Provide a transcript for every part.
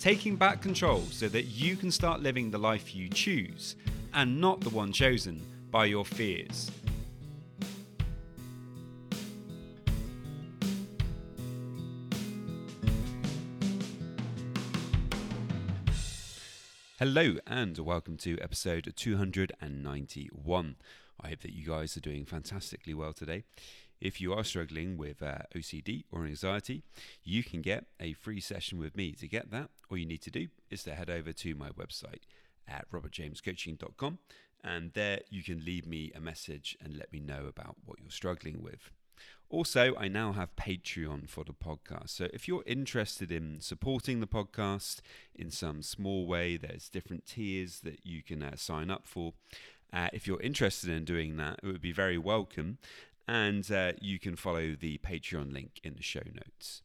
taking back control so that you can start living the life you choose and not the one chosen by your fears. Hello, and welcome to episode 291. I hope that you guys are doing fantastically well today. If you are struggling with uh, OCD or anxiety, you can get a free session with me. To get that, all you need to do is to head over to my website at robertjamescoaching.com and there you can leave me a message and let me know about what you're struggling with. Also, I now have Patreon for the podcast. So if you're interested in supporting the podcast in some small way, there's different tiers that you can uh, sign up for. Uh, if you're interested in doing that, it would be very welcome. And uh, you can follow the Patreon link in the show notes.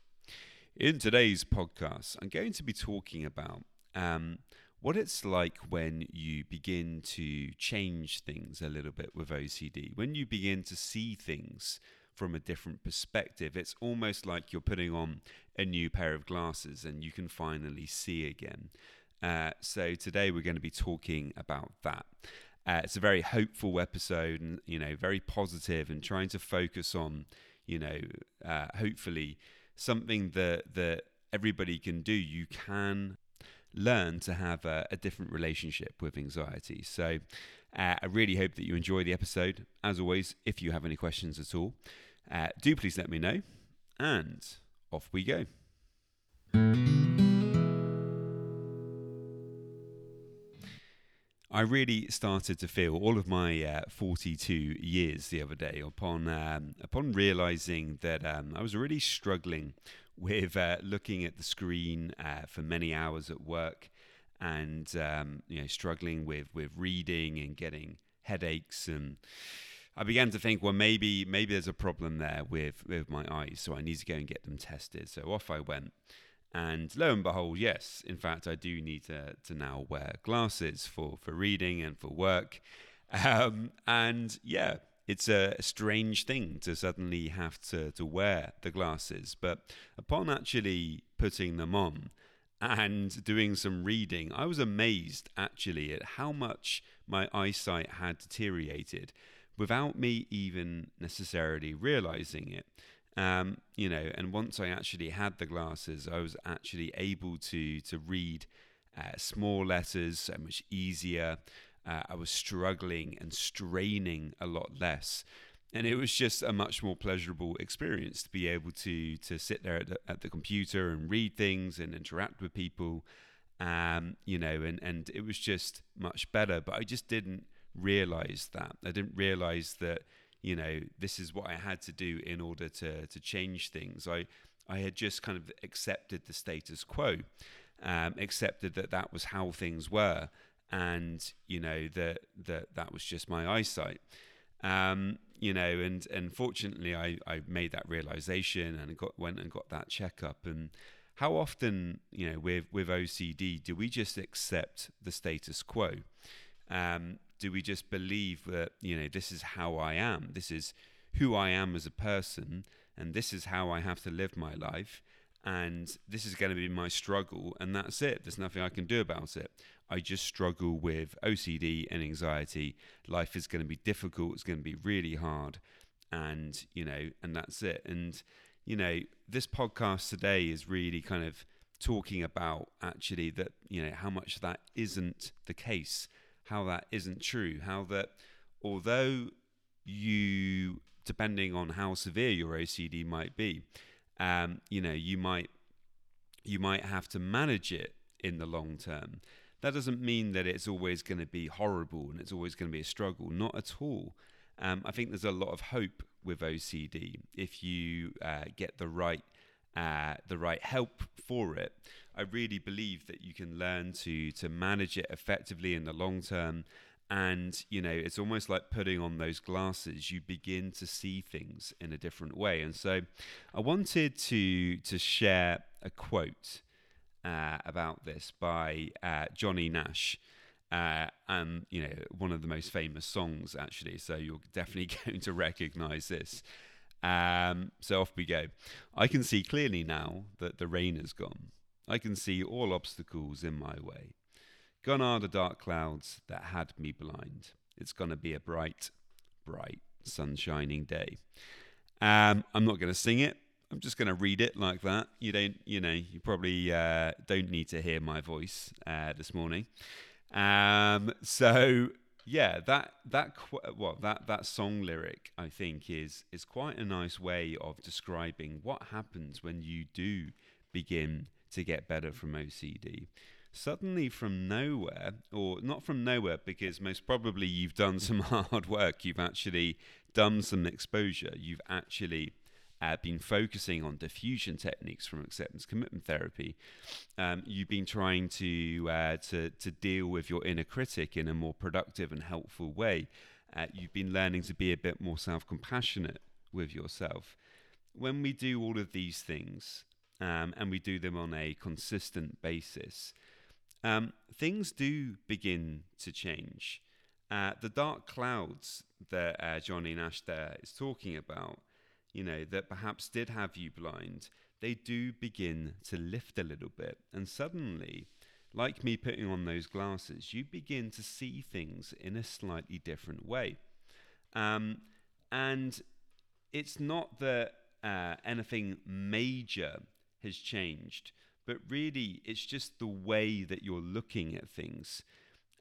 In today's podcast, I'm going to be talking about um, what it's like when you begin to change things a little bit with OCD, when you begin to see things from a different perspective. It's almost like you're putting on a new pair of glasses and you can finally see again. Uh, so today we're going to be talking about that. Uh, it's a very hopeful episode, and you know, very positive, and trying to focus on, you know, uh, hopefully something that that everybody can do. You can learn to have a, a different relationship with anxiety. So, uh, I really hope that you enjoy the episode. As always, if you have any questions at all, uh, do please let me know. And off we go. I really started to feel all of my uh, 42 years the other day upon um, upon realizing that um, I was really struggling with uh, looking at the screen uh, for many hours at work, and um, you know struggling with with reading and getting headaches and. I began to think, well, maybe maybe there's a problem there with, with my eyes, so I need to go and get them tested. So off I went, and lo and behold, yes, in fact, I do need to, to now wear glasses for, for reading and for work. Um, and yeah, it's a strange thing to suddenly have to, to wear the glasses. But upon actually putting them on and doing some reading, I was amazed actually at how much my eyesight had deteriorated without me even necessarily realizing it. Um, you know, and once I actually had the glasses, I was actually able to to read uh, small letters so much easier. Uh, I was struggling and straining a lot less, and it was just a much more pleasurable experience to be able to to sit there at the, at the computer and read things and interact with people. Um, you know, and and it was just much better. But I just didn't realize that. I didn't realize that you know, this is what I had to do in order to to change things. I I had just kind of accepted the status quo, um, accepted that that was how things were, and you know that that that was just my eyesight. Um, you know, and and fortunately, I I made that realization and got went and got that checkup. And how often, you know, with with OCD, do we just accept the status quo? Um, do we just believe that you know this is how I am, this is who I am as a person, and this is how I have to live my life, and this is going to be my struggle, and that's it. There's nothing I can do about it. I just struggle with OCD and anxiety. Life is going to be difficult. It's going to be really hard, and you know, and that's it. And you know, this podcast today is really kind of talking about actually that you know how much that isn't the case how that isn't true. How that although you, depending on how severe your OCD might be, um, you know, you might you might have to manage it in the long term. That doesn't mean that it's always going to be horrible and it's always going to be a struggle. Not at all. Um, I think there's a lot of hope with OCD if you uh, get the right uh, the right help for it. I really believe that you can learn to to manage it effectively in the long term. And you know, it's almost like putting on those glasses. You begin to see things in a different way. And so, I wanted to to share a quote uh, about this by uh, Johnny Nash. Uh, and you know one of the most famous songs actually so you're definitely going to recognize this um, so off we go i can see clearly now that the rain has gone i can see all obstacles in my way gone are the dark clouds that had me blind it's going to be a bright bright sunshining day um, i'm not going to sing it I'm just going to read it like that. You don't, you know, you probably uh, don't need to hear my voice uh, this morning. Um, so yeah, that that well that that song lyric I think is is quite a nice way of describing what happens when you do begin to get better from OCD. Suddenly, from nowhere, or not from nowhere, because most probably you've done some hard work, you've actually done some exposure, you've actually uh, been focusing on defusion techniques from acceptance commitment therapy, um, you've been trying to, uh, to to deal with your inner critic in a more productive and helpful way. Uh, you've been learning to be a bit more self-compassionate with yourself. When we do all of these things, um, and we do them on a consistent basis, um, things do begin to change. Uh, the dark clouds that uh, Johnny Nash there is talking about you know, that perhaps did have you blind, they do begin to lift a little bit. And suddenly, like me putting on those glasses, you begin to see things in a slightly different way. Um, and it's not that uh, anything major has changed, but really it's just the way that you're looking at things.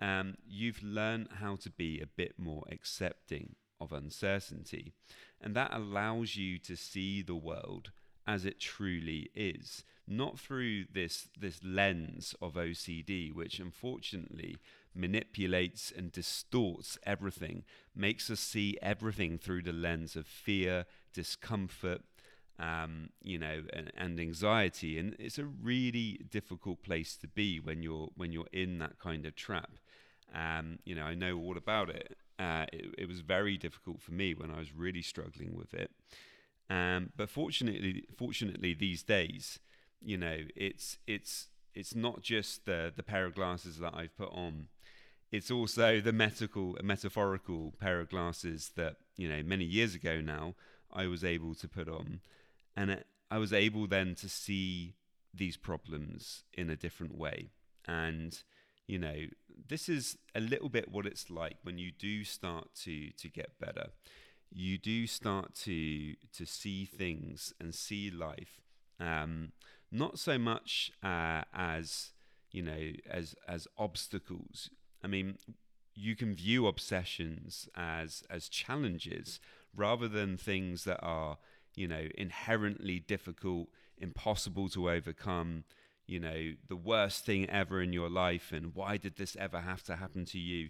Um, you've learned how to be a bit more accepting of uncertainty. And that allows you to see the world as it truly is, not through this, this lens of OCD, which unfortunately manipulates and distorts everything, makes us see everything through the lens of fear, discomfort, um, you know, and, and, anxiety. And it's a really difficult place to be when you're when you're in that kind of trap. Um, you know, I know all about it, uh, it, it, was very difficult for me when I was really struggling with it. Um, but fortunately, fortunately, these days, you know, it's it's it's not just the the pair of glasses that I've put on. It's also the medical, metaphorical pair of glasses that you know many years ago now I was able to put on, and it, I was able then to see these problems in a different way. And you know, this is a little bit what it's like when you do start to to get better. You do start to to see things and see life, um, not so much uh, as you know as as obstacles. I mean, you can view obsessions as as challenges rather than things that are you know inherently difficult, impossible to overcome you know, the worst thing ever in your life and why did this ever have to happen to you?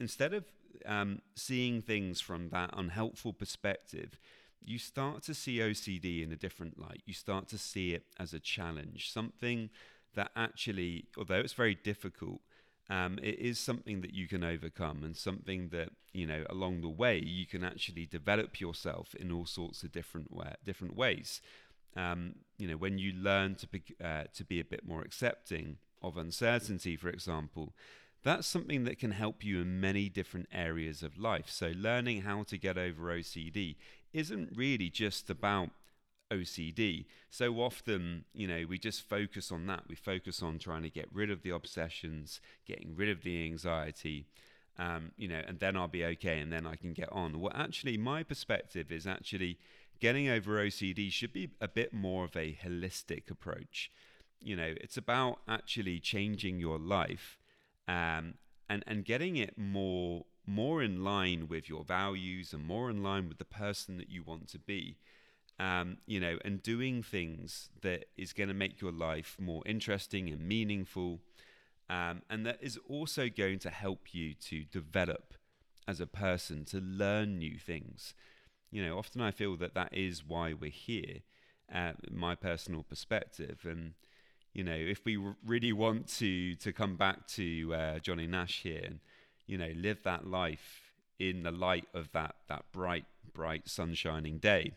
Instead of um, seeing things from that unhelpful perspective, you start to see OCD in a different light. You start to see it as a challenge, something that actually, although it's very difficult, um, it is something that you can overcome and something that you know along the way you can actually develop yourself in all sorts of different different ways um, you know, when you learn to be, uh, to be a bit more accepting of uncertainty, for example, that's something that can help you in many different areas of life. So, learning how to get over OCD isn't really just about OCD. So often, you know, we just focus on that. We focus on trying to get rid of the obsessions, getting rid of the anxiety, um, you know, and then I'll be okay and then I can get on. Well, actually, my perspective is actually getting over OCD should be a bit more of a holistic approach. You know, it's about actually changing your life um, and and getting it more more in line with your values and more in line with the person that you want to be. Um, you know, and doing things that is going to make your life more interesting and meaningful, um, and that is also going to help you to develop as a person, to learn new things, you know, often I feel that that is why we're here, uh, my personal perspective. And, you know, if we really want to to come back to uh, Johnny Nash here and you know live that life in the light of that that bright bright sunshining day,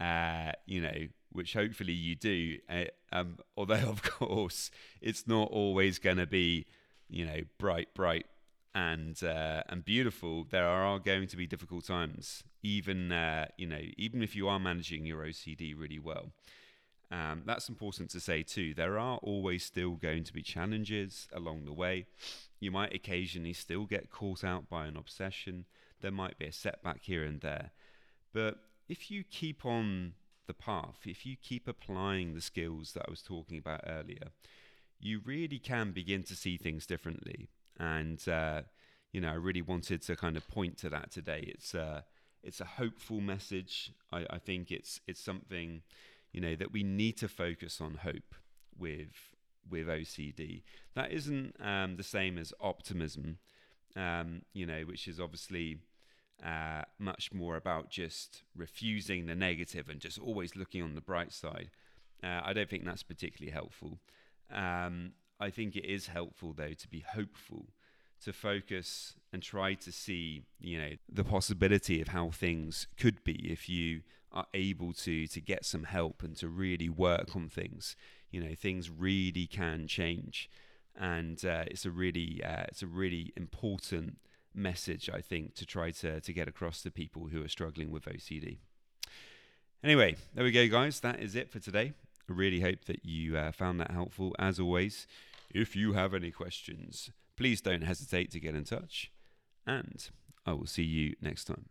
uh, you know, which hopefully you do. Uh, um, although of course it's not always going to be you know bright bright and uh, and beautiful. There are going to be difficult times, even uh, you know even if you are managing your OCD really well. Um, that's important to say too. There are always still going to be challenges along the way. You might occasionally still get caught out by an obsession. There might be a setback here and there. But if you keep on the path, if you keep applying the skills that I was talking about earlier, you really can begin to see things differently. And, uh, you know, I really wanted to kind of point to that today. It's, uh, it's a hopeful message. I, I think it's, it's something you know that we need to focus on hope with with OCD. That isn't um, the same as optimism, um, you know, which is obviously uh, much more about just refusing the negative and just always looking on the bright side. Uh, I don't think that's particularly helpful. Um, I think it is helpful though to be hopeful, to focus and try to see, you know, the possibility of how things could be if you are able to to get some help and to really work on things, you know, things really can change, and uh, it's a really uh, it's a really important message I think to try to to get across to people who are struggling with OCD. Anyway, there we go, guys. That is it for today. I really hope that you uh, found that helpful. As always, if you have any questions, please don't hesitate to get in touch, and I will see you next time.